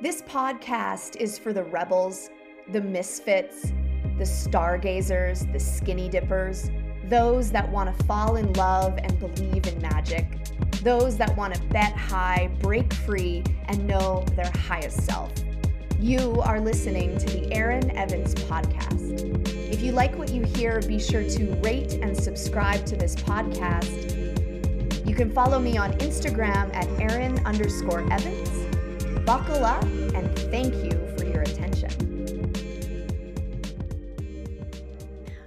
This podcast is for the rebels, the misfits, the stargazers, the skinny dippers, those that want to fall in love and believe in magic, those that want to bet high, break free, and know their highest self. You are listening to the Aaron Evans Podcast. If you like what you hear, be sure to rate and subscribe to this podcast. You can follow me on Instagram at Aaron underscore Evans. Buckle up and thank you for your attention.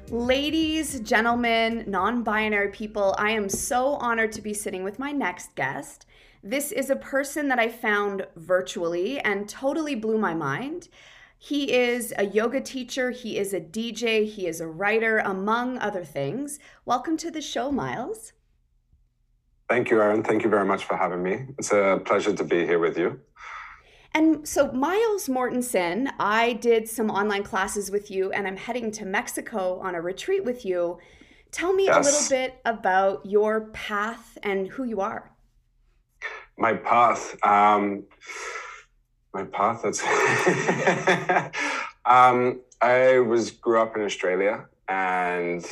Ladies, gentlemen, non binary people, I am so honored to be sitting with my next guest. This is a person that I found virtually and totally blew my mind. He is a yoga teacher, he is a DJ, he is a writer, among other things. Welcome to the show, Miles. Thank you, Aaron. Thank you very much for having me. It's a pleasure to be here with you. And so, Miles Mortensen, I did some online classes with you, and I'm heading to Mexico on a retreat with you. Tell me yes. a little bit about your path and who you are. My path. Um, my path. That's. um, I was grew up in Australia and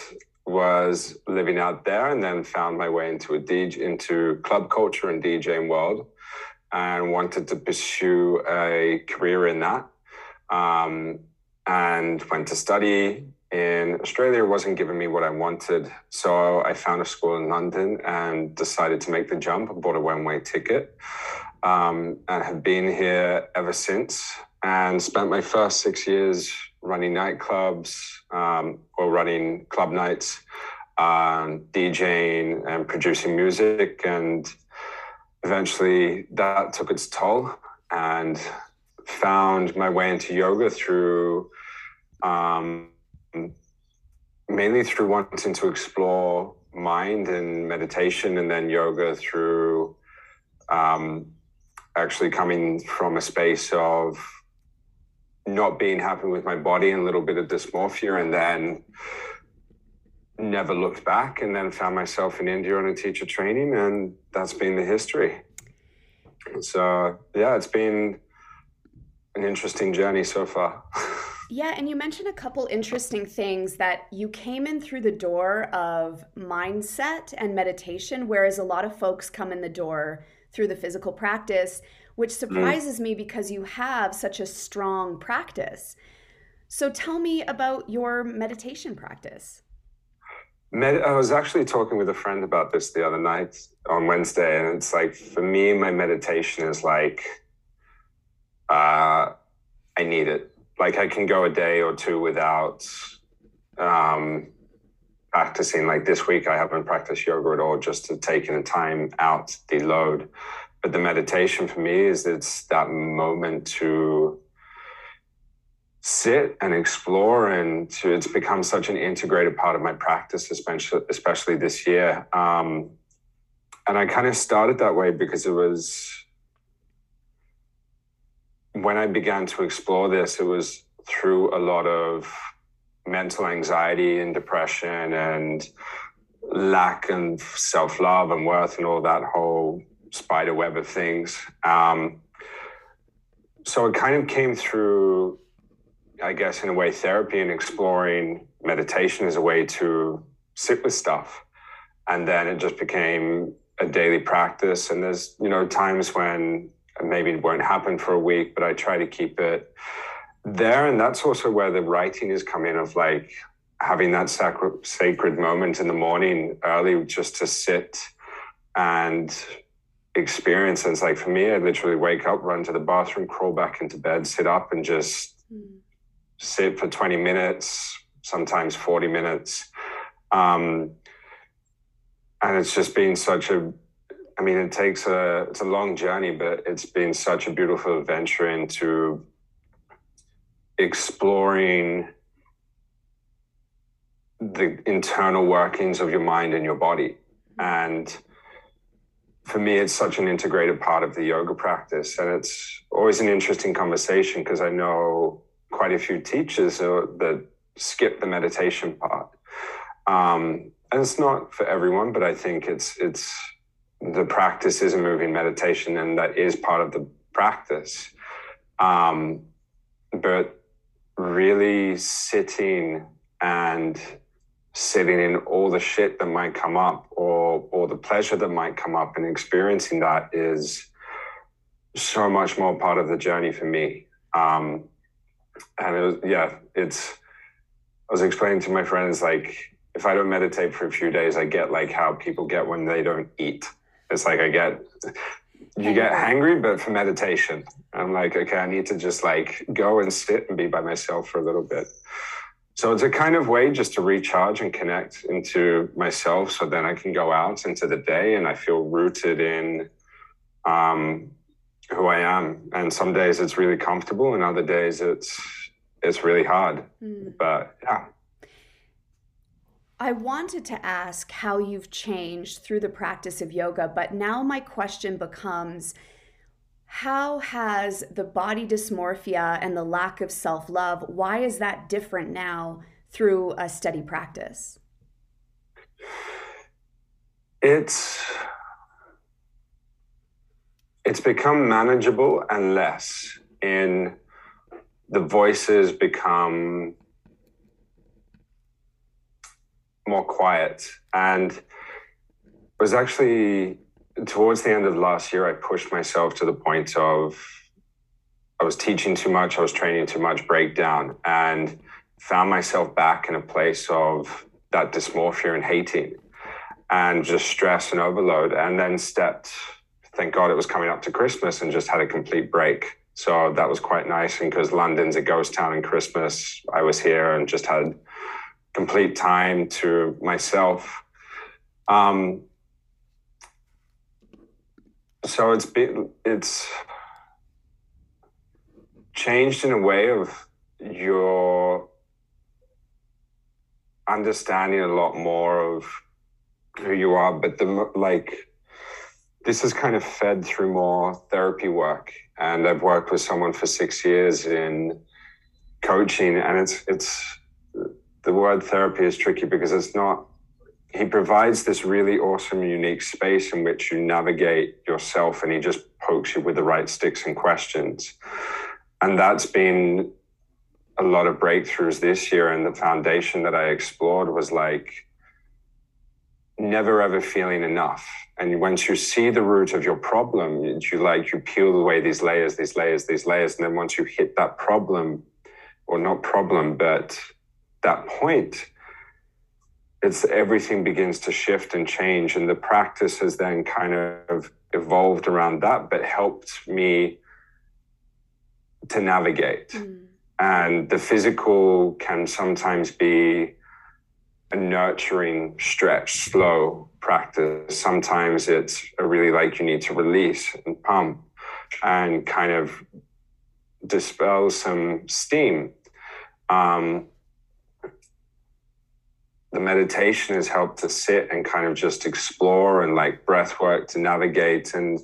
was living out there, and then found my way into a DJ, into club culture and DJing world and wanted to pursue a career in that. Um, and went to study in Australia wasn't giving me what I wanted. So I found a school in London and decided to make the jump. Bought a one way ticket um, and have been here ever since and spent my first six years running nightclubs um, or running club nights, um, DJing and producing music. And eventually that took its toll and found my way into yoga through um, mainly through wanting to explore mind and meditation and then yoga through um, actually coming from a space of not being happy with my body and a little bit of dysmorphia and then never looked back and then found myself in India on a teacher training, and that's been the history. So, yeah, it's been an interesting journey so far. yeah, and you mentioned a couple interesting things that you came in through the door of mindset and meditation, whereas a lot of folks come in the door through the physical practice, which mm. surprises mm. me because you have such a strong practice. So, tell me about your meditation practice. Med- I was actually talking with a friend about this the other night on Wednesday, and it's like for me, my meditation is like uh, I need it. Like I can go a day or two without um, practicing. Like this week, I haven't practiced yoga at all, just to taking the time out, the load. But the meditation for me is it's that moment to sit and explore and to, it's become such an integrated part of my practice especially especially this year. Um, and i kind of started that way because it was when i began to explore this it was through a lot of mental anxiety and depression and lack of self-love and worth and all that whole spider web of things. Um, so it kind of came through I guess, in a way, therapy and exploring meditation as a way to sit with stuff. And then it just became a daily practice. And there's, you know, times when maybe it won't happen for a week, but I try to keep it there. And that's also where the writing is coming of like having that sacred, sacred moment in the morning early just to sit and experience. And it's like for me, I literally wake up, run to the bathroom, crawl back into bed, sit up, and just mm sit for 20 minutes, sometimes 40 minutes. Um, and it's just been such a, I mean, it takes a, it's a long journey, but it's been such a beautiful adventure into exploring the internal workings of your mind and your body. And for me, it's such an integrated part of the yoga practice. And it's always an interesting conversation because I know quite a few teachers that skip the meditation part. Um, and it's not for everyone, but I think it's it's the practice is a moving meditation, and that is part of the practice. Um, but really sitting and sitting in all the shit that might come up or or the pleasure that might come up and experiencing that is so much more part of the journey for me. Um, and it was, yeah, it's, I was explaining to my friends, like, if I don't meditate for a few days, I get like how people get when they don't eat. It's like I get, you get hangry, but for meditation. I'm like, okay, I need to just like go and sit and be by myself for a little bit. So it's a kind of way just to recharge and connect into myself so then I can go out into the day and I feel rooted in um, who I am. And some days it's really comfortable, and other days it's it's really hard. Mm. But yeah. I wanted to ask how you've changed through the practice of yoga, but now my question becomes how has the body dysmorphia and the lack of self-love why is that different now through a steady practice? It's it's become manageable and less in the voices become more quiet. And it was actually towards the end of last year i pushed myself to the point of i was teaching too much i was training too much breakdown and found myself back in a place of that dysmorphia and hating and just stress and overload and then stepped thank God it was coming up to Christmas and just had a complete break. So that was quite nice. And because London's a ghost town in Christmas, I was here and just had complete time to myself. Um, so it's been, it's changed in a way of your understanding a lot more of who you are, but the like this is kind of fed through more therapy work. And I've worked with someone for six years in coaching, and it's it's the word therapy is tricky because it's not. He provides this really awesome, unique space in which you navigate yourself, and he just pokes you with the right sticks and questions. And that's been a lot of breakthroughs this year. And the foundation that I explored was like never ever feeling enough. And once you see the root of your problem, you like you peel away these layers, these layers, these layers, and then once you hit that problem, or not problem, but that point, it's everything begins to shift and change. And the practice has then kind of evolved around that, but helped me to navigate. Mm. And the physical can sometimes be a nurturing stretch, slow practice. Sometimes it's really like you need to release and pump and kind of dispel some steam. Um, the meditation has helped to sit and kind of just explore and like breath work to navigate. And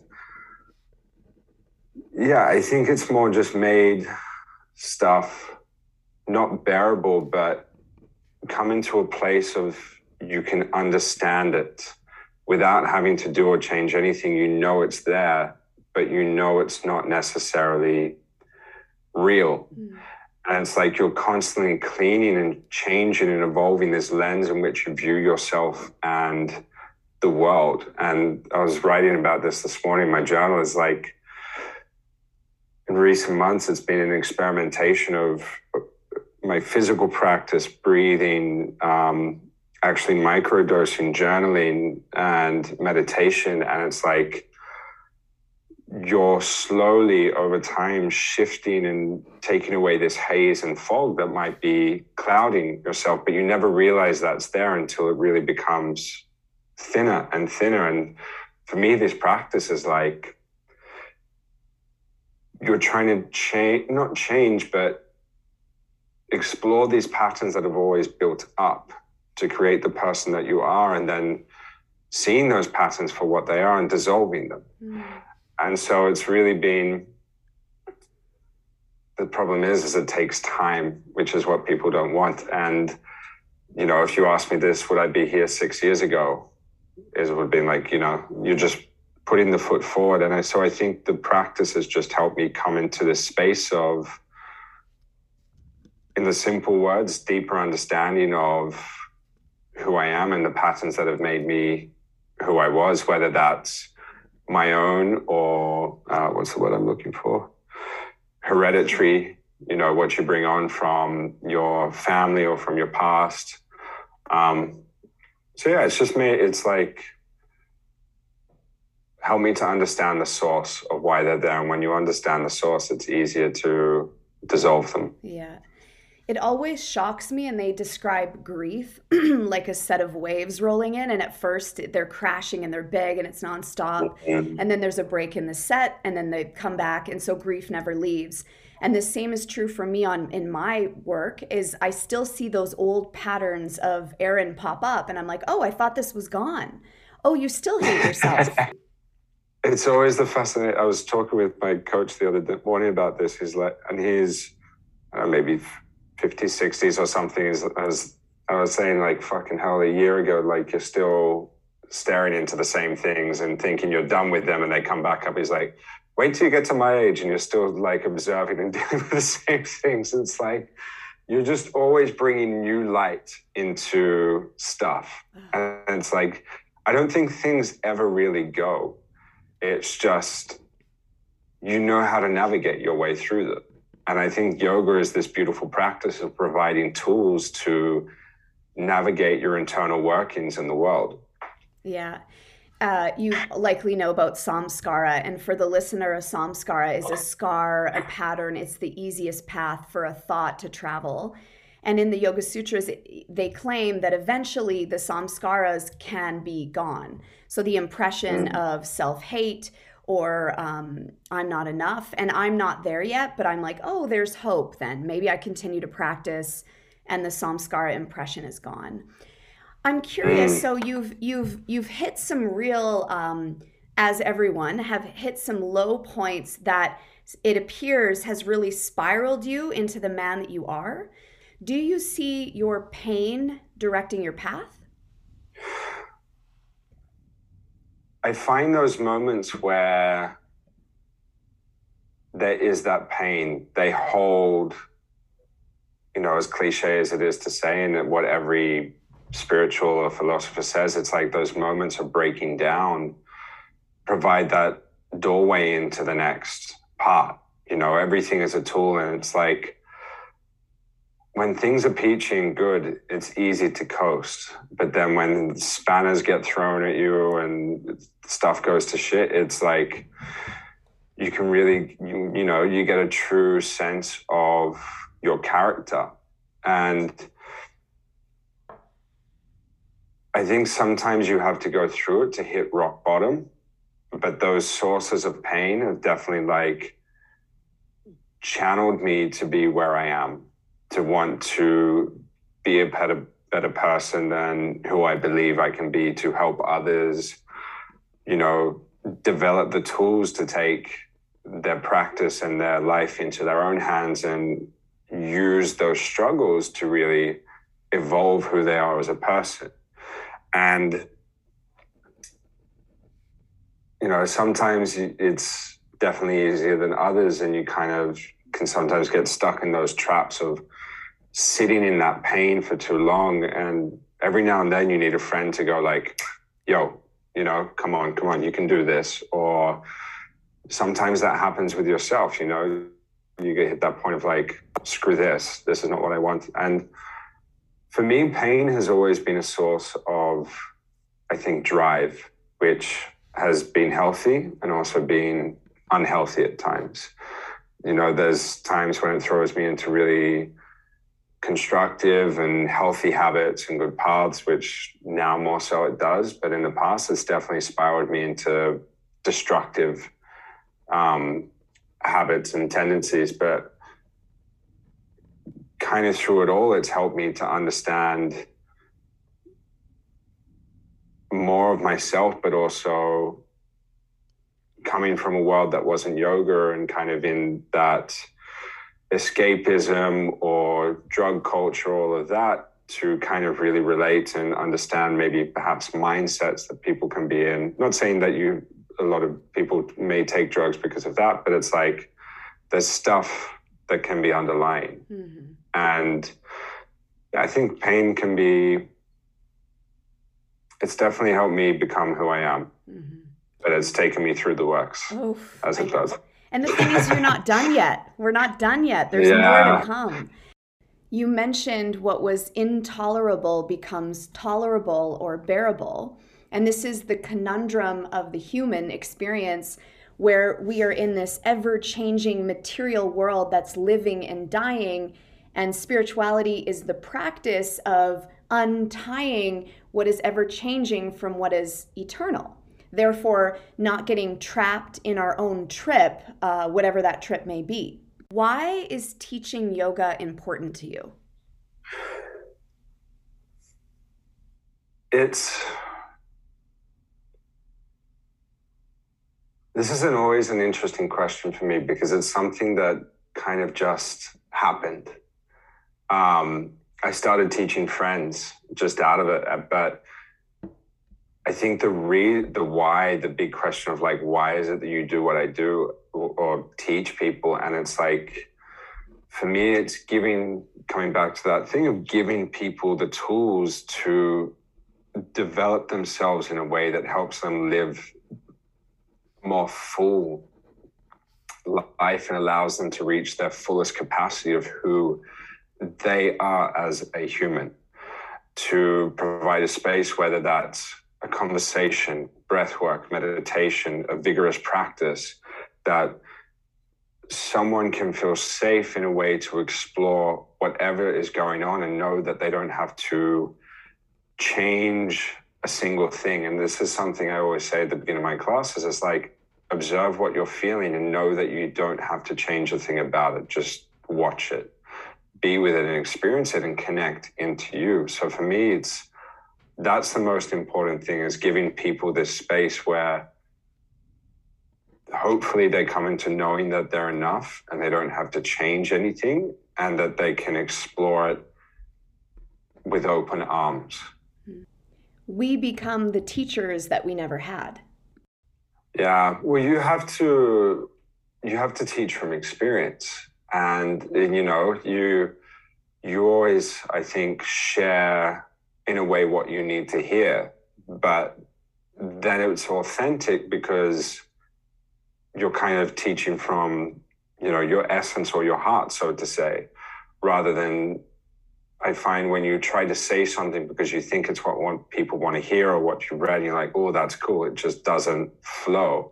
yeah, I think it's more just made stuff not bearable, but come into a place of you can understand it without having to do or change anything. You know it's there, but you know it's not necessarily real. Mm. And it's like you're constantly cleaning and changing and evolving this lens in which you view yourself and the world. And I was writing about this this morning. My journal is like, in recent months, it's been an experimentation of my physical practice, breathing, um, actually microdosing, journaling, and meditation. And it's like you're slowly over time shifting and taking away this haze and fog that might be clouding yourself, but you never realize that's there until it really becomes thinner and thinner. And for me, this practice is like you're trying to change, not change, but explore these patterns that have always built up to create the person that you are and then seeing those patterns for what they are and dissolving them. Mm. And so it's really been the problem is is it takes time, which is what people don't want. And you know, if you asked me this, would I be here six years ago? Is it would have been like, you know, you're just putting the foot forward. And I, so I think the practice has just helped me come into this space of, in the simple words, deeper understanding of who I am and the patterns that have made me who I was, whether that's my own or uh, what's the word I'm looking for? Hereditary, you know, what you bring on from your family or from your past. Um, so yeah, it's just me. It's like help me to understand the source of why they're there. And when you understand the source, it's easier to dissolve them. Yeah. It always shocks me, and they describe grief like a set of waves rolling in. And at first, they're crashing and they're big and it's nonstop. Mm-hmm. And then there's a break in the set, and then they come back. And so grief never leaves. And the same is true for me on in my work is I still see those old patterns of Aaron pop up and I'm like, "Oh, I thought this was gone." Oh, you still hate yourself. it's always the fascinating. I was talking with my coach the other morning about this. He's like, and he's uh, maybe 50s, 60s or something. As, as I was saying, like, fucking hell, a year ago, like, you're still staring into the same things and thinking you're done with them and they come back up. He's like, wait till you get to my age and you're still like observing and dealing with the same things. It's like, you're just always bringing new light into stuff. And it's like, I don't think things ever really go it's just you know how to navigate your way through them. And I think yoga is this beautiful practice of providing tools to navigate your internal workings in the world. Yeah. Uh, you likely know about samskara. And for the listener, a samskara is a scar, a pattern. It's the easiest path for a thought to travel. And in the Yoga Sutras, they claim that eventually the samskaras can be gone. So the impression mm. of self hate or um, I'm not enough and I'm not there yet, but I'm like, oh, there's hope then. Maybe I continue to practice and the samskara impression is gone. I'm curious. Mm. So you've you've you've hit some real, um, as everyone have hit some low points that it appears has really spiraled you into the man that you are. Do you see your pain directing your path? I find those moments where there is that pain, they hold, you know, as cliche as it is to say, and what every spiritual or philosopher says, it's like those moments of breaking down provide that doorway into the next part. You know, everything is a tool, and it's like, when things are peachy and good, it's easy to coast. But then when spanners get thrown at you and stuff goes to shit, it's like you can really, you, you know, you get a true sense of your character. And I think sometimes you have to go through it to hit rock bottom. But those sources of pain have definitely like channeled me to be where I am to want to be a better better person than who I believe I can be to help others, you know, develop the tools to take their practice and their life into their own hands and use those struggles to really evolve who they are as a person. And you know, sometimes it's definitely easier than others, and you kind of can sometimes get stuck in those traps of sitting in that pain for too long. And every now and then you need a friend to go like, yo, you know, come on, come on, you can do this. Or sometimes that happens with yourself, you know, you get hit that point of like, screw this, this is not what I want. And for me, pain has always been a source of, I think, drive, which has been healthy and also been unhealthy at times. You know, there's times when it throws me into really constructive and healthy habits and good paths, which now more so it does. But in the past, it's definitely spiraled me into destructive um, habits and tendencies. But kind of through it all, it's helped me to understand more of myself, but also coming from a world that wasn't yoga and kind of in that escapism or drug culture, all of that, to kind of really relate and understand maybe perhaps mindsets that people can be in. Not saying that you a lot of people may take drugs because of that, but it's like there's stuff that can be underlying. Mm-hmm. And I think pain can be, it's definitely helped me become who I am. Mm-hmm. But it's taken me through the works Oof, as it does. And the thing is, you're not done yet. We're not done yet. There's yeah. more to come. You mentioned what was intolerable becomes tolerable or bearable. And this is the conundrum of the human experience where we are in this ever changing material world that's living and dying. And spirituality is the practice of untying what is ever changing from what is eternal. Therefore, not getting trapped in our own trip, uh, whatever that trip may be. Why is teaching yoga important to you? It's This isn't always an interesting question for me because it's something that kind of just happened. Um, I started teaching friends just out of it, but I think the re the why, the big question of like, why is it that you do what I do or, or teach people? And it's like, for me, it's giving, coming back to that thing of giving people the tools to develop themselves in a way that helps them live more full life and allows them to reach their fullest capacity of who they are as a human. To provide a space, whether that's a conversation, breath work, meditation, a vigorous practice, that someone can feel safe in a way to explore whatever is going on and know that they don't have to change a single thing. And this is something I always say at the beginning of my classes. It's like observe what you're feeling and know that you don't have to change a thing about it. Just watch it, be with it and experience it and connect into you. So for me, it's that's the most important thing is giving people this space where hopefully they come into knowing that they're enough and they don't have to change anything and that they can explore it with open arms we become the teachers that we never had. Yeah, well, you have to you have to teach from experience, and you know you you always I think share in a way what you need to hear, mm-hmm. but then it's authentic because you're kind of teaching from you know your essence or your heart, so to say, rather than I find when you try to say something because you think it's what people want to hear or what you read, you're like, oh, that's cool. It just doesn't flow.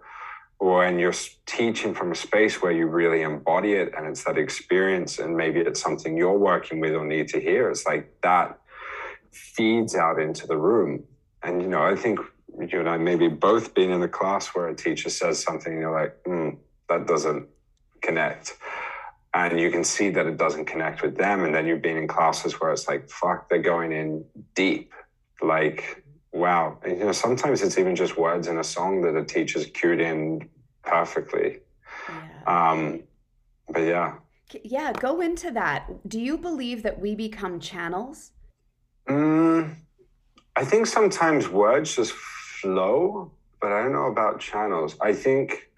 Or when you're teaching from a space where you really embody it and it's that experience, and maybe it's something you're working with or need to hear, it's like that feeds out into the room. And, you know, I think you and I maybe both been in a class where a teacher says something and you're like, mm, that doesn't connect. And you can see that it doesn't connect with them. And then you've been in classes where it's like fuck they're going in deep. Like wow. And, you know sometimes it's even just words in a song that a teacher's cued in perfectly. Yeah. um but yeah. Yeah go into that. Do you believe that we become channels mm, i think sometimes words just flow but i don't know about channels i think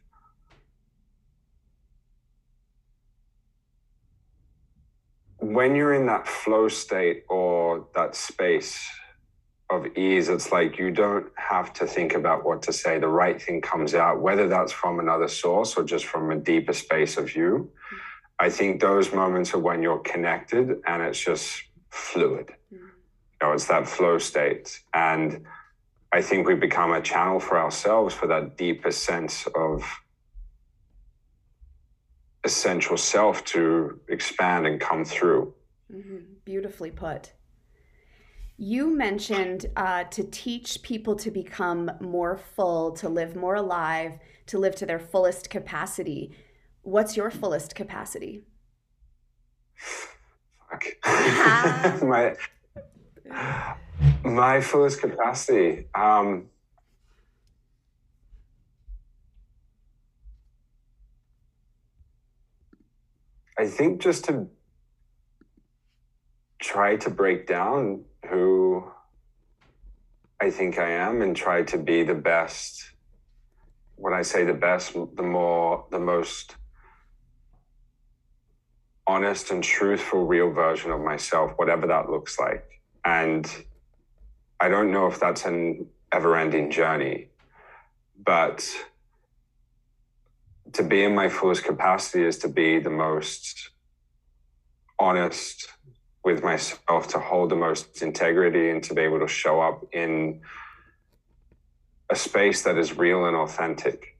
when you're in that flow state or that space of ease, it's like you don't have to think about what to say. The right thing comes out, whether that's from another source or just from a deeper space of you. I think those moments are when you're connected and it's just fluid. Know, it's that flow state. And I think we become a channel for ourselves for that deeper sense of essential self to expand and come through. Mm-hmm. Beautifully put. You mentioned uh, to teach people to become more full, to live more alive, to live to their fullest capacity. What's your fullest capacity? Fuck. my, my fullest capacity. Um, I think just to try to break down who I think I am and try to be the best when I say the best, the more, the most honest and truthful, real version of myself, whatever that looks like. And I don't know if that's an ever ending journey, but to be in my fullest capacity is to be the most honest with myself, to hold the most integrity, and to be able to show up in a space that is real and authentic,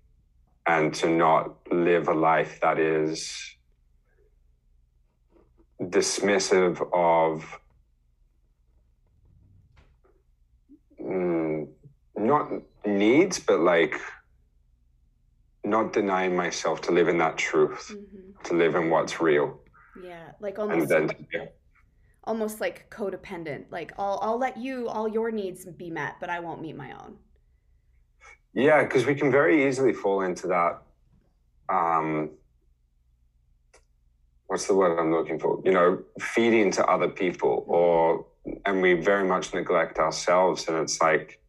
and to not live a life that is dismissive of mm, not needs, but like not denying myself to live in that truth, mm-hmm. to live in what's real. Yeah, like almost. Then, yeah. Almost like codependent. Like I'll I'll let you all your needs be met, but I won't meet my own. Yeah, because we can very easily fall into that. Um, what's the word I'm looking for? You know, feeding to other people, or and we very much neglect ourselves, and it's like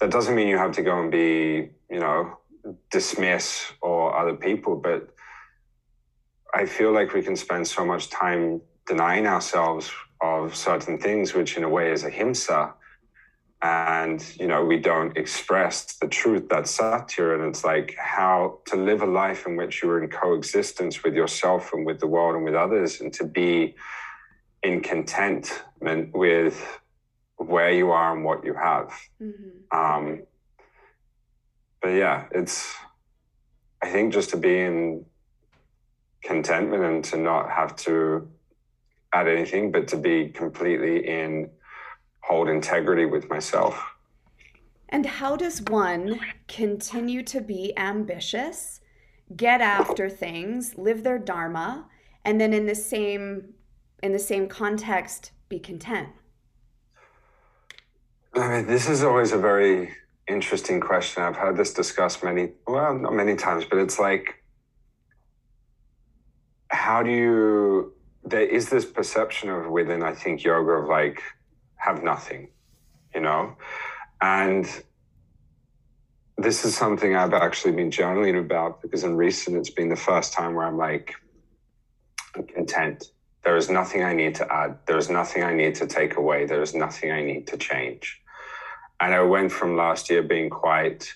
that doesn't mean you have to go and be, you know, dismiss or other people, but I feel like we can spend so much time denying ourselves of certain things, which in a way is ahimsa. And, you know, we don't express the truth that's satya. And it's like how to live a life in which you're in coexistence with yourself and with the world and with others, and to be in contentment with where you are and what you have. Mm-hmm. Um, but yeah, it's, I think just to be in contentment and to not have to add anything, but to be completely in hold integrity with myself. And how does one continue to be ambitious, get after things, live their dharma, and then in the same in the same context be content? I mean, this is always a very interesting question. I've had this discussed many, well, not many times, but it's like, how do you, there is this perception of within, I think, yoga of like, have nothing, you know? And this is something I've actually been journaling about because in recent, it's been the first time where I'm like, I'm content. There is nothing I need to add. There is nothing I need to take away. There is nothing I need to change. And I went from last year being quite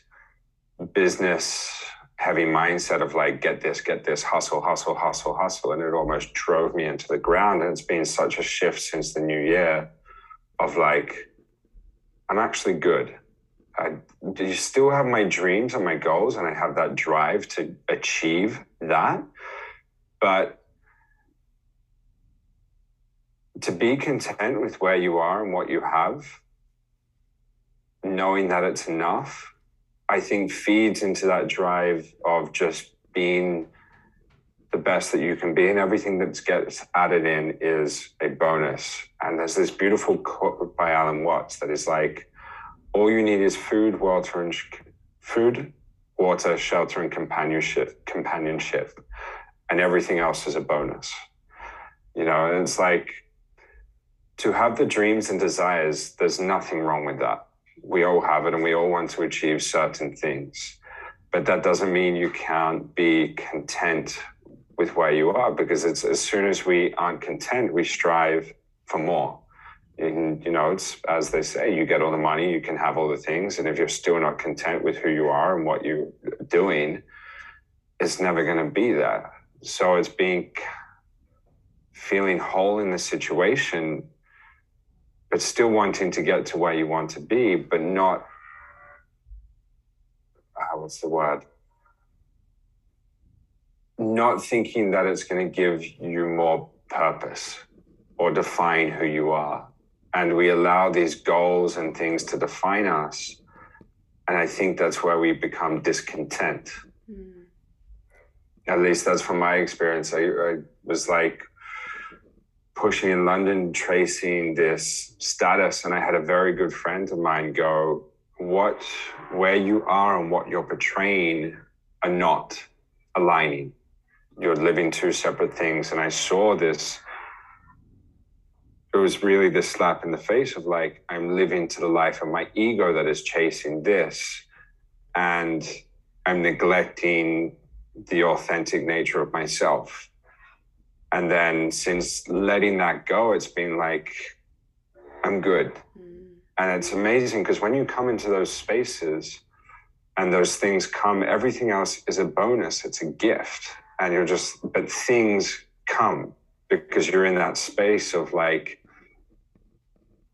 business heavy mindset of like, get this, get this, hustle, hustle, hustle, hustle. And it almost drove me into the ground. And it's been such a shift since the new year of like, I'm actually good. I do you still have my dreams and my goals, and I have that drive to achieve that. But to be content with where you are and what you have knowing that it's enough, I think feeds into that drive of just being the best that you can be. And everything that gets added in is a bonus. And there's this beautiful quote by Alan Watts that is like, all you need is food, water, and sh- food, water, shelter, and companionship, companionship, and everything else is a bonus. You know, and it's like to have the dreams and desires. There's nothing wrong with that we all have it and we all want to achieve certain things. But that doesn't mean you can't be content with where you are because it's as soon as we aren't content, we strive for more. And, you know, it's as they say, you get all the money, you can have all the things. And if you're still not content with who you are and what you're doing, it's never going to be that. So it's being feeling whole in the situation but still wanting to get to where you want to be, but not, uh, what's the word? Not thinking that it's going to give you more purpose or define who you are. And we allow these goals and things to define us. And I think that's where we become discontent. Mm. At least that's from my experience. I, I was like, pushing in London, tracing this status. And I had a very good friend of mine go, What, where you are and what you're portraying are not aligning. You're living two separate things. And I saw this. It was really this slap in the face of like, I'm living to the life of my ego that is chasing this. And I'm neglecting the authentic nature of myself. And then since letting that go, it's been like, I'm good. Mm. And it's amazing because when you come into those spaces and those things come, everything else is a bonus, it's a gift. And you're just, but things come because you're in that space of like,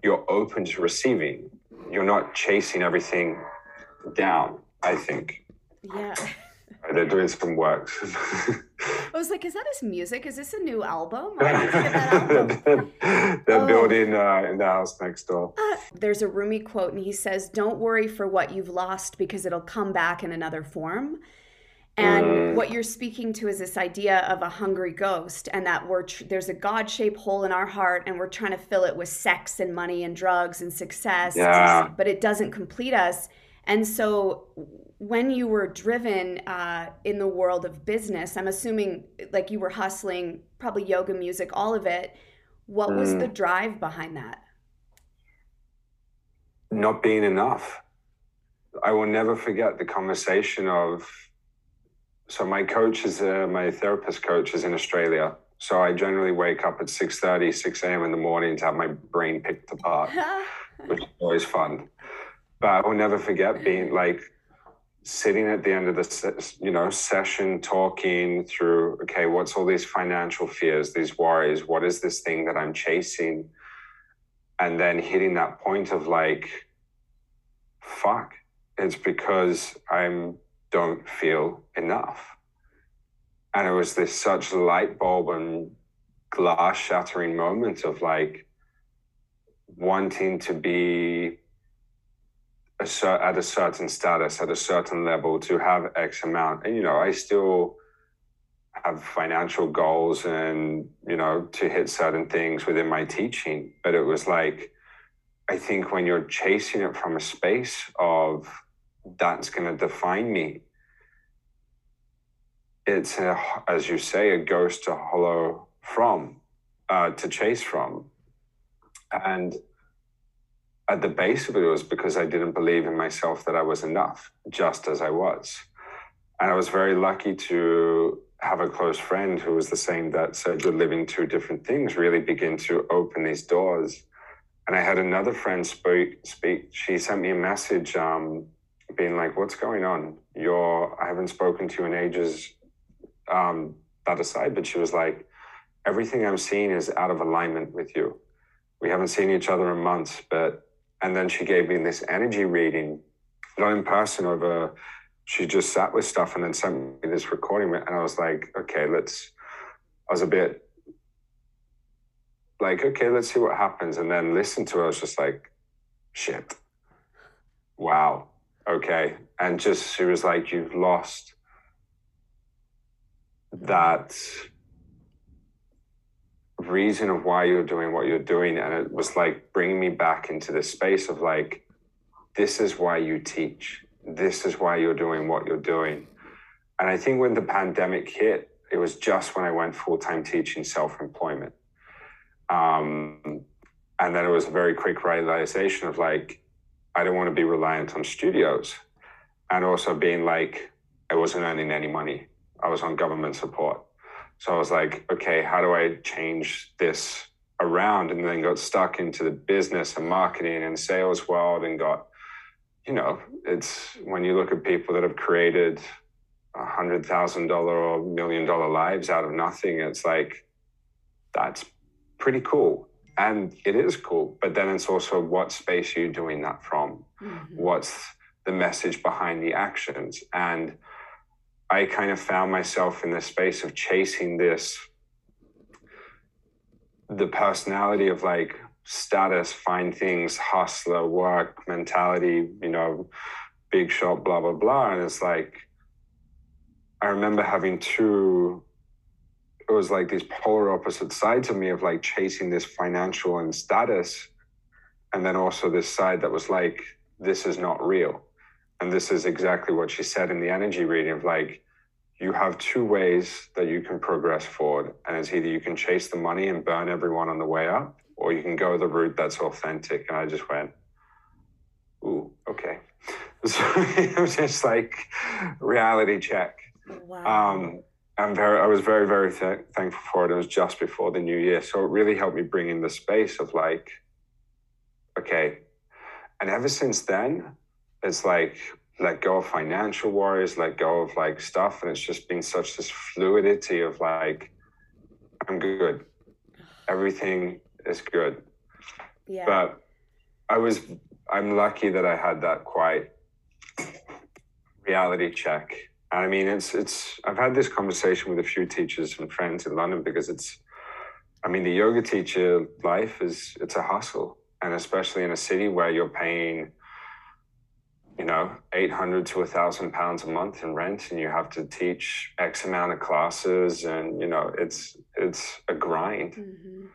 you're open to receiving. You're not chasing everything down, I think. Yeah. They're doing some work. I was like, is that his music? Is this a new album? album? They're oh. building uh, in the house next door. Uh, there's a Rumi quote, and he says, Don't worry for what you've lost because it'll come back in another form. And mm. what you're speaking to is this idea of a hungry ghost, and that we're tr- there's a God-shaped hole in our heart, and we're trying to fill it with sex and money and drugs and success, yeah. but it doesn't complete us. And so, when you were driven uh, in the world of business, I'm assuming like you were hustling, probably yoga, music, all of it. What mm. was the drive behind that? Not being enough. I will never forget the conversation of so my coach is uh, my therapist coach is in Australia. So I generally wake up at 6:30, 6 a.m. in the morning to have my brain picked apart, which is always fun. But I will never forget being like sitting at the end of the you know session talking through okay what's all these financial fears these worries what is this thing that i'm chasing and then hitting that point of like fuck it's because i'm don't feel enough. And it was this such light bulb and glass shattering moment of like wanting to be a cer- at a certain status, at a certain level, to have X amount. And, you know, I still have financial goals and, you know, to hit certain things within my teaching. But it was like, I think when you're chasing it from a space of, that's going to define me. It's, a, as you say, a ghost to hollow from, uh, to chase from. And at the base of it was because I didn't believe in myself that I was enough, just as I was. And I was very lucky to have a close friend who was the same that said you're living two different things really begin to open these doors. And I had another friend speak. speak. She sent me a message um, being like, "What's going on? You're I haven't spoken to you in ages." Um, that aside, but she was like, "Everything I'm seeing is out of alignment with you. We haven't seen each other in months, but." And then she gave me this energy reading, not in person, over. She just sat with stuff and then sent me this recording, and I was like, "Okay, let's." I was a bit like, okay, let's see what happens. And then listen to it. I was just like, shit. Wow okay and just she was like you've lost that reason of why you're doing what you're doing and it was like bringing me back into the space of like this is why you teach this is why you're doing what you're doing and i think when the pandemic hit it was just when i went full-time teaching self-employment um, and then it was a very quick realization of like I don't want to be reliant on studios. And also being like, I wasn't earning any money. I was on government support. So I was like, okay, how do I change this around? And then got stuck into the business and marketing and sales world and got, you know, it's when you look at people that have created a hundred thousand dollar or million dollar lives out of nothing, it's like, that's pretty cool and it is cool but then it's also what space are you doing that from mm-hmm. what's the message behind the actions and i kind of found myself in the space of chasing this the personality of like status find things hustler work mentality you know big shot blah blah blah. And it's like i remember having two it was like these polar opposite sides of me of like chasing this financial and status and then also this side that was like this is not real and this is exactly what she said in the energy reading of like you have two ways that you can progress forward and it's either you can chase the money and burn everyone on the way up or you can go the route that's authentic and i just went ooh okay So it was just like reality check. Wow. Um, I'm very, I was very, very th- thankful for it. It was just before the new year. So it really helped me bring in the space of like, okay. And ever since then, it's like, let go of financial worries, let go of like stuff. And it's just been such this fluidity of like, I'm good. Everything is good. yeah. But I was, I'm lucky that I had that quite reality check. And I mean, it's, it's, I've had this conversation with a few teachers and friends in London because it's, I mean, the yoga teacher life is, it's a hustle. And especially in a city where you're paying, you know, 800 to a thousand pounds a month in rent and you have to teach X amount of classes and, you know, it's, it's a grind. Mhm.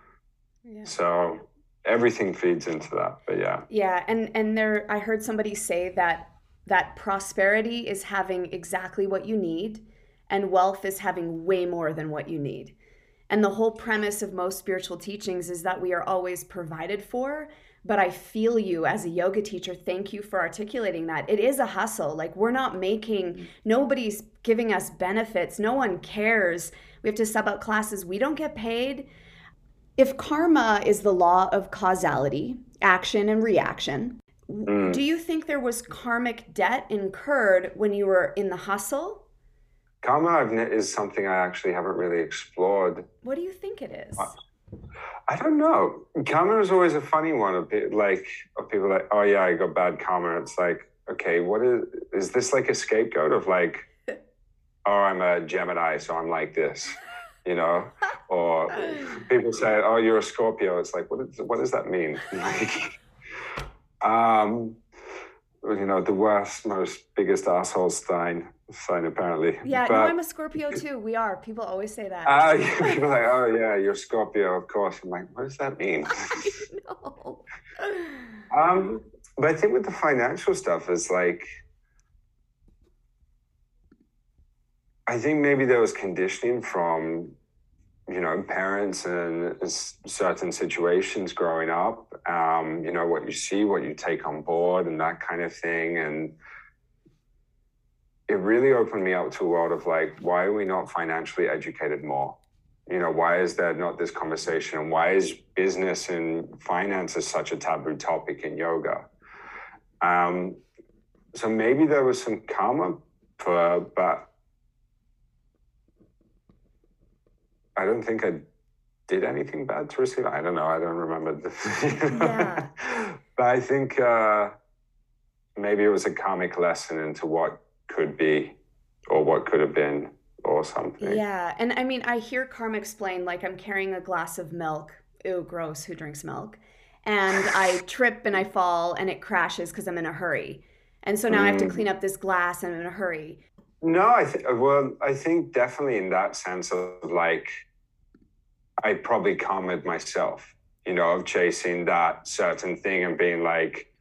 Yeah. So everything feeds into that. But yeah. Yeah, and and there I heard somebody say that that prosperity is having exactly what you need and wealth is having way more than what you need. And the whole premise of most spiritual teachings is that we are always provided for, but I feel you as a yoga teacher. Thank you for articulating that. It is a hustle. Like we're not making nobody's giving us benefits. No one cares. We have to sub out classes. We don't get paid. If karma is the law of causality, action and reaction, Mm. do you think there was karmic debt incurred when you were in the hustle? Karma is something I actually haven't really explored. What do you think it is? I don't know. Karma is always a funny one. Of like of people like, oh yeah, I got bad karma. It's like, okay, what is is this like a scapegoat of like, oh, I'm a Gemini, so I'm like this, you know? Or people say, oh, you're a Scorpio. It's like, what, is, what does that mean? Like, um, you know, the worst, most biggest asshole sign, sign apparently. Yeah, no, I'm a Scorpio too. We are. People always say that. Ah, yeah, people are like, oh yeah, you're Scorpio, of course. I'm like, what does that mean? no. um, but I think with the financial stuff is like, I think maybe there was conditioning from, you know, parents and certain situations growing up. Um, you know, what you see, what you take on board, and that kind of thing, and it really opened me up to a world of like, why are we not financially educated more? You know, why is there not this conversation? And why is business and finance is such a taboo topic in yoga? Um, so maybe there was some karma for, but I don't think I did anything bad to receive. I don't know. I don't remember. The, Yeah. but I think uh, maybe it was a karmic lesson into what could be or what could have been or something. Yeah, and I mean, I hear karma explain like I'm carrying a glass of milk. Ew, gross. Who drinks milk? And I trip and I fall and it crashes because I'm in a hurry. And so now I have to Mm. clean up this glass and I'm in a hurry. No, I think well, I think definitely in that sense of like, I probably karmaed myself, you know, of chasing that certain thing and being like,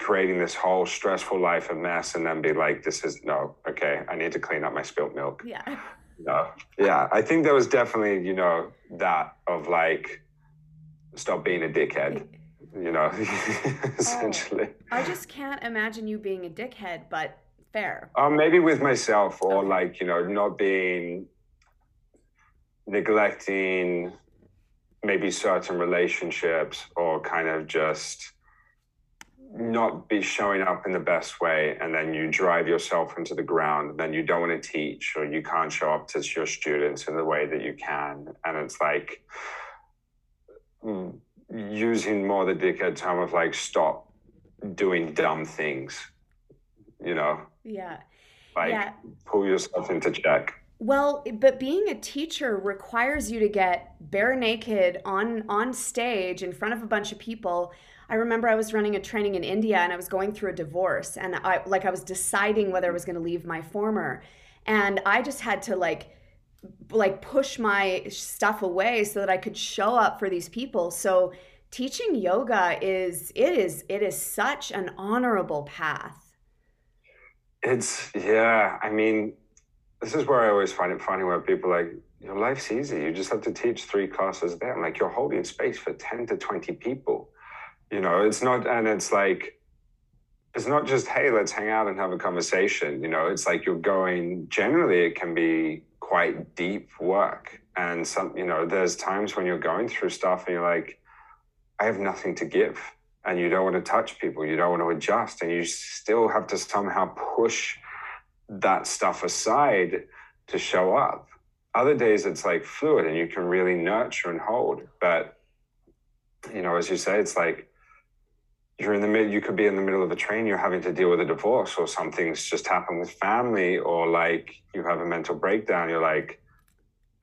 creating this whole stressful life of mess, and then be like, this is no, okay, I need to clean up my spilt milk. Yeah. No, yeah, I think there was definitely, you know, that of like, stop being a dickhead, you know, essentially. I just can't imagine you being a dickhead, but fair. Um, maybe with myself, or Okay. like you know, not being neglecting maybe certain relationships, or kind of just not be showing up in the best way, and then you drive yourself into the ground. Then you don't want to teach, or you can't show up to your students in the way that you can, and it's like mm, using more the dickhead term of like stop doing dumb things, you know. Yeah. Like yeah. pull yourself into check. Well, but being a teacher requires you to get bare naked on on stage in front of a bunch of people. I remember I was running a training in India and I was going through a divorce and I like I was deciding whether I was going to leave my former and I just had to like like push my stuff away so that I could show up for these people. So teaching yoga is it is it is such an honorable path. It's yeah. I mean, this is where I always find it funny where people like your life's easy. You just have to teach three classes there. Like you're holding space for ten to twenty people. You know, it's not, and it's like it's not just hey let's hang out and have a conversation you know it's like you're going generally it can be quite deep work and some you know there's times when you're going through stuff and you're like i have nothing to give and you don't want to touch people you don't want to adjust and you still have to somehow push that stuff aside to show up. Other days it's like fluid and you can really nurture and hold but you know as you say it's like you're in the mid you could be in the middle of a train you're having to deal with a divorce or something's just happened with family or like you have a mental breakdown you're like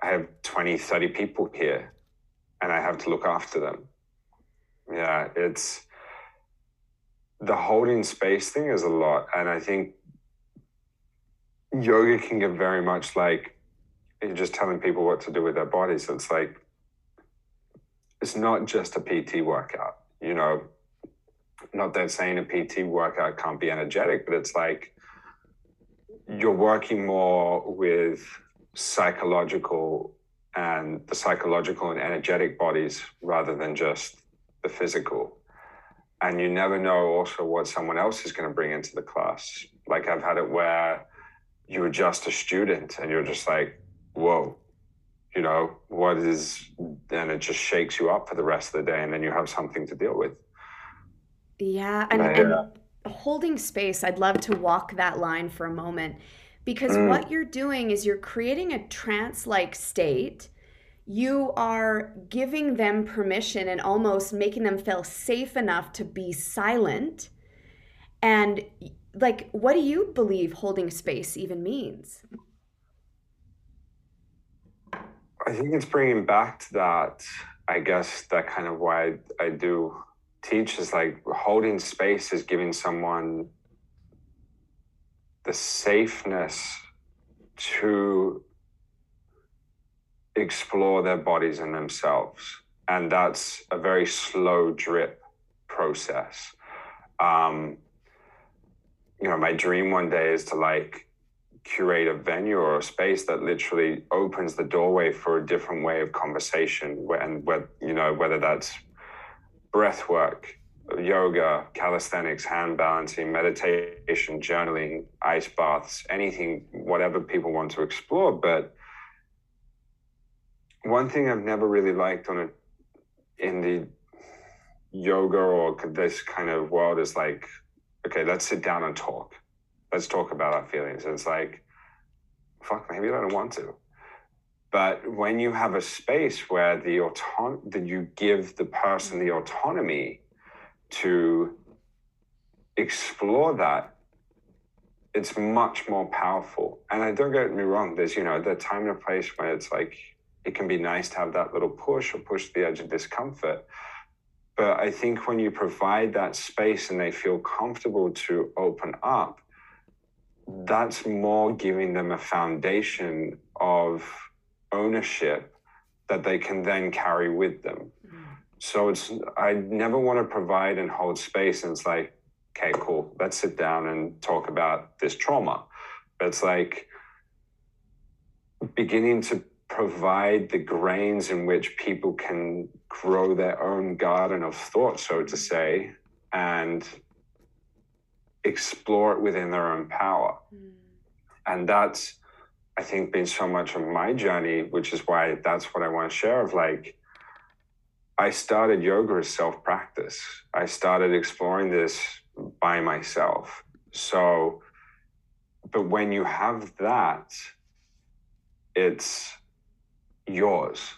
i have 20 30 people here and i have to look after them. Yeah it's the holding space thing is a lot and i think yoga can get very much like you're just telling people what to do with their bodies it's like it's not just a pt workout you know not that saying a PT workout can't be energetic, but it's like you're working more with psychological and the psychological and energetic bodies rather than just the physical. And you never know also what someone else is going to bring into the class. Like I've had it where you are just a student and you're just like, whoa, you know, what is, and it just shakes you up for the rest of the day. And then you have something to deal with. Yeah, and, and holding space, I'd love to walk that line for a moment because mm. what you're doing is you're creating a trance like state. You are giving them permission and almost making them feel safe enough to be silent. And, like, what do you believe holding space even means? I think it's bringing back to that, I guess, that kind of why I, do teach is like holding space is giving someone the safeness to explore their bodies and themselves. And that's a very slow drip process. Um, you know, my dream one day is to like curate a venue or a space that literally opens the doorway for a different way of conversation. And where, you know, whether that's breath work, yoga, calisthenics, hand balancing, meditation, journaling, ice baths, anything, whatever people want to explore. But one thing I've never really liked on it in the yoga or this kind of world is like, okay, let's sit down and talk. Let's talk about our feelings. And it's like, fuck, maybe I don't want to. But when you have a space where the auton- that you give the person the autonomy to explore that, it's much more powerful. And I don't get me wrong, there's you know the time and a place where it's like it can be nice to have that little push or push the edge of discomfort. But I think when you provide that space and they feel comfortable to open up, that's more giving them a foundation of ownership that they can then carry with them. Mm. So it's I never want to provide and hold space and it's like, okay, cool, let's sit down and talk about this trauma. But it's like beginning to provide the grains in which people can grow their own garden of thought, so to say, and explore it within their own power. Mm. And that's I think been so much of my journey, which is why that's what I want to share of like I started yoga as self practice. I started exploring this by myself. So but when you have that, it's yours.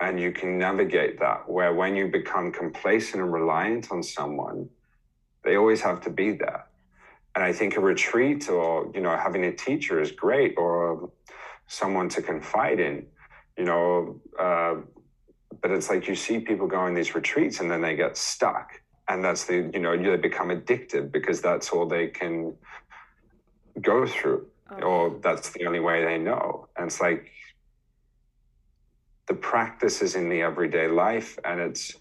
And you can navigate that. Where when you become complacent and reliant on someone, they always have to be there and I think a retreat or you know having a teacher is great or someone to confide in, you know. Uh, but it's like you see people go on these retreats and then they get stuck, and that's the you know they become addicted because that's all they can go through, oh. or that's the only way they know. And it's like the practice is in the everyday life, and it's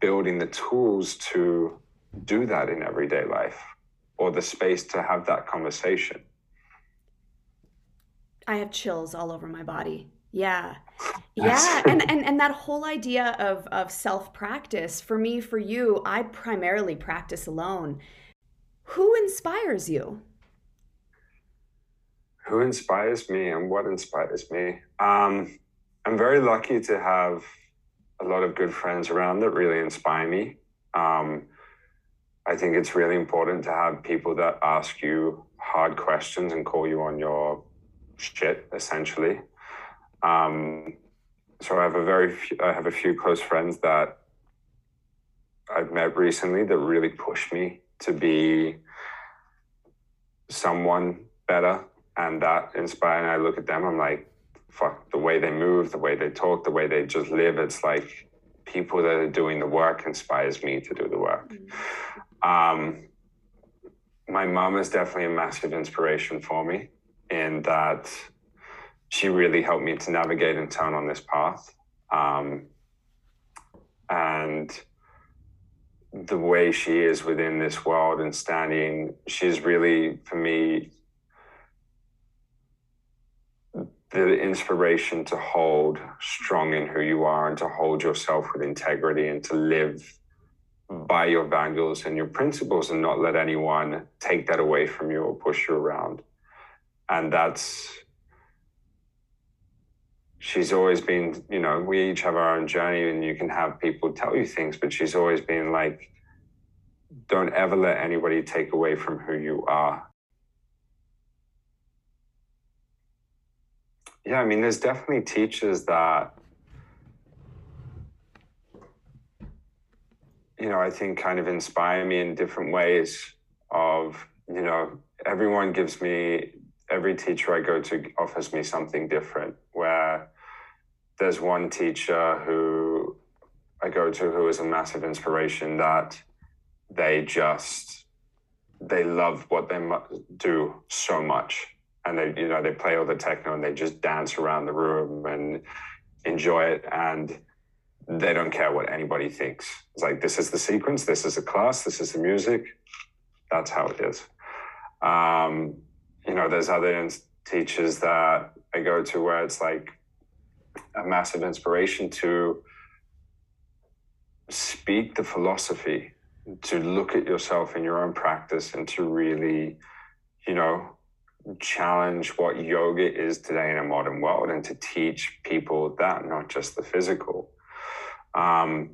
building the tools to do that in everyday life or the space to have that conversation. I have chills all over my body. Yeah. Yeah. and, and and that whole idea of of self-practice, for me, for you, I primarily practice alone. Who inspires you? Who inspires me and what inspires me? Um, I'm very lucky to have a lot of good friends around that really inspire me. Um, I think it's really important to have people that ask you hard questions and call you on your shit, essentially. Um, so I have a very few, I have a few close friends that I've met recently that really push me to be someone better and that inspired and I look at them I'm like fuck the way they move the way they talk the way they just live it's like people that are doing the work inspires me to do the work mm-hmm. um, my mom is definitely a massive inspiration for me in that she really helped me to navigate and turn on this path um, and the way she is within this world and standing, she's really, for me, the inspiration to hold strong in who you are and to hold yourself with integrity and to live by your values and your principles and not let anyone take that away from you or push you around. And that's, she's always been, you know, we each have our own journey and you can have people tell you things, but she's always been like, don't ever let anybody take away from who you are. Yeah, I mean, there's definitely teachers that, you know, I think kind of inspire me in different ways of, you know, everyone gives me every teacher I go to offers me something different. Where there's one teacher who I go to who is a massive inspiration that they just they love what they do so much and they you know they play all the techno and they just dance around the room and enjoy it and they don't care what anybody thinks. It's like this is the sequence this is the class this is the music. That's how it is. Um, you know, there's other teachers that I go to where it's like a massive inspiration to speak the philosophy, to look at yourself in your own practice and to really, you know, challenge what yoga is today in a modern world and to teach people that, not just the physical. Um,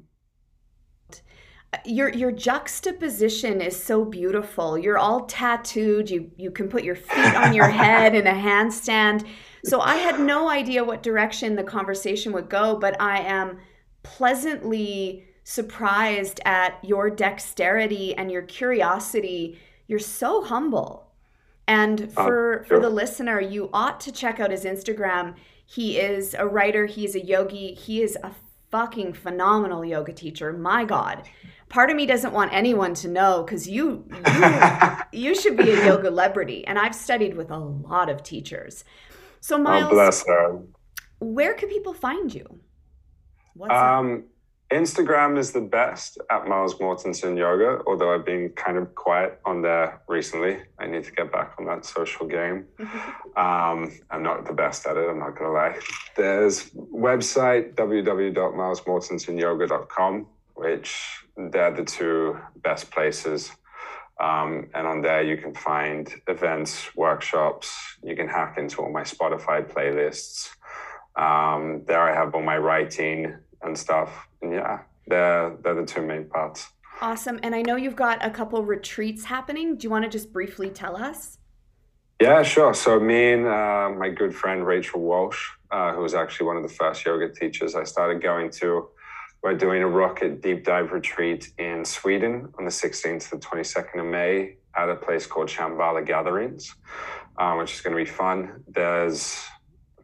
your your juxtaposition is so beautiful. You're all tattooed. You you can put your feet on your head in a handstand. So I had no idea what direction the conversation would go, but I am pleasantly surprised at your dexterity and your curiosity. You're so humble. And oh, for sure. for the listener, you ought to check out his Instagram. He is a writer, he's a yogi, he is a fucking phenomenal yoga teacher. My god part of me doesn't want anyone to know because you you, you should be a yoga celebrity and i've studied with a lot of teachers so oh, miles oh, bless her. where can people find you What's um, instagram is the best at miles mortensen yoga although i've been kind of quiet on there recently i need to get back on that social game um, i'm not the best at it i'm not gonna lie there's website www.milesmortensenyoga.com which they're the two best places. Um, and on there, you can find events, workshops. You can hack into all my Spotify playlists. Um, there, I have all my writing and stuff. And yeah, they're, they're the two main parts. Awesome. And I know you've got a couple retreats happening. Do you want to just briefly tell us? Yeah, sure. So, me and uh, my good friend Rachel Walsh, uh, who was actually one of the first yoga teachers I started going to, we're doing a rocket deep dive retreat in Sweden on the 16th to the 22nd of May at a place called Shambhala Gatherings, um, which is going to be fun. There's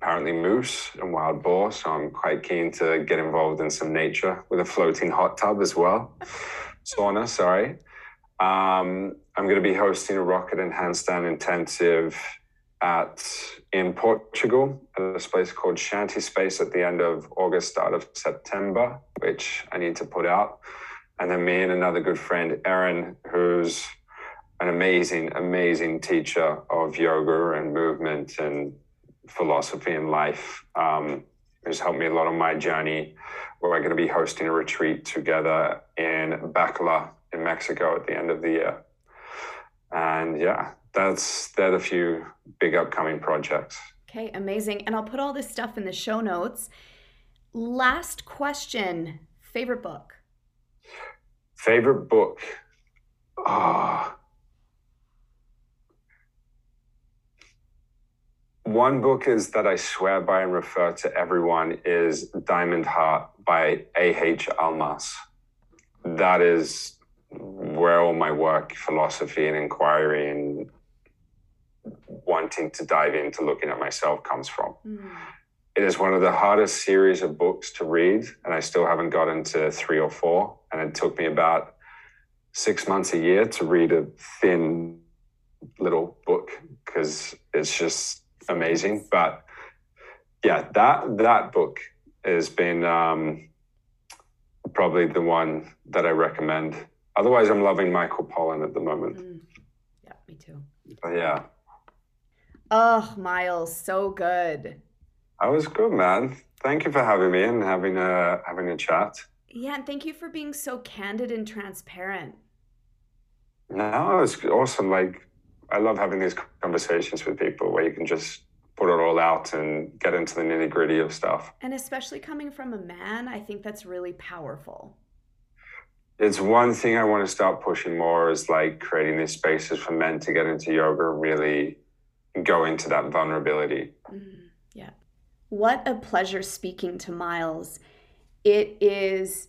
apparently moose and wild boar, so I'm quite keen to get involved in some nature with a floating hot tub as well. Sauna, sorry. Um, I'm going to be hosting a rocket and handstand intensive at in Portugal at this place called Shanty Space at the end of August, start of September, which I need to put out. And then me and another good friend, Erin, who's an amazing, amazing teacher of yoga and movement and philosophy and life, um, who's helped me a lot on my journey. We're going to be hosting a retreat together in Bacalar in Mexico at the end of the year. And yeah, that's they're the few big upcoming projects. Okay, amazing. And I'll put all this stuff in the show notes. Last question favorite book? Favorite book? Ah. Oh. One book is that I swear by and refer to everyone is Diamond Heart by A.H. Almas. That is where all my work, philosophy, and inquiry and wanting to dive into looking at myself comes from. Mm. It is one of the hardest series of books to read, and I still haven't gotten to three or four. And it took me about six months a year to read a thin little book because it's just amazing. But yeah, that that book has been um, probably the one that I recommend. Otherwise, I'm loving Michael Pollan at the moment. Mm. Yeah, me too. But yeah. Oh, Miles, so good. I was good, man. Thank you for having me and having a having a chat. Yeah, and thank you for being so candid and transparent. No, it's awesome. Like I love having these conversations with people where you can just put it all out and get into the nitty gritty of stuff. And especially coming from a man, I think that's really powerful. It's one thing I want to start pushing more is like creating these spaces for men to get into yoga, really go into that vulnerability. Mm, yeah. What a pleasure speaking to Miles. It is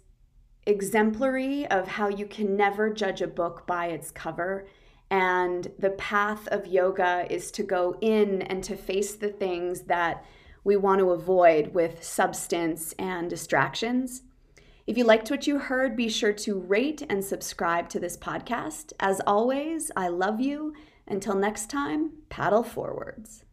exemplary of how you can never judge a book by its cover. And the path of yoga is to go in and to face the things that we want to avoid with substance and distractions. If you liked what you heard, be sure to rate and subscribe to this podcast. As always, I love you until next time, paddle forwards.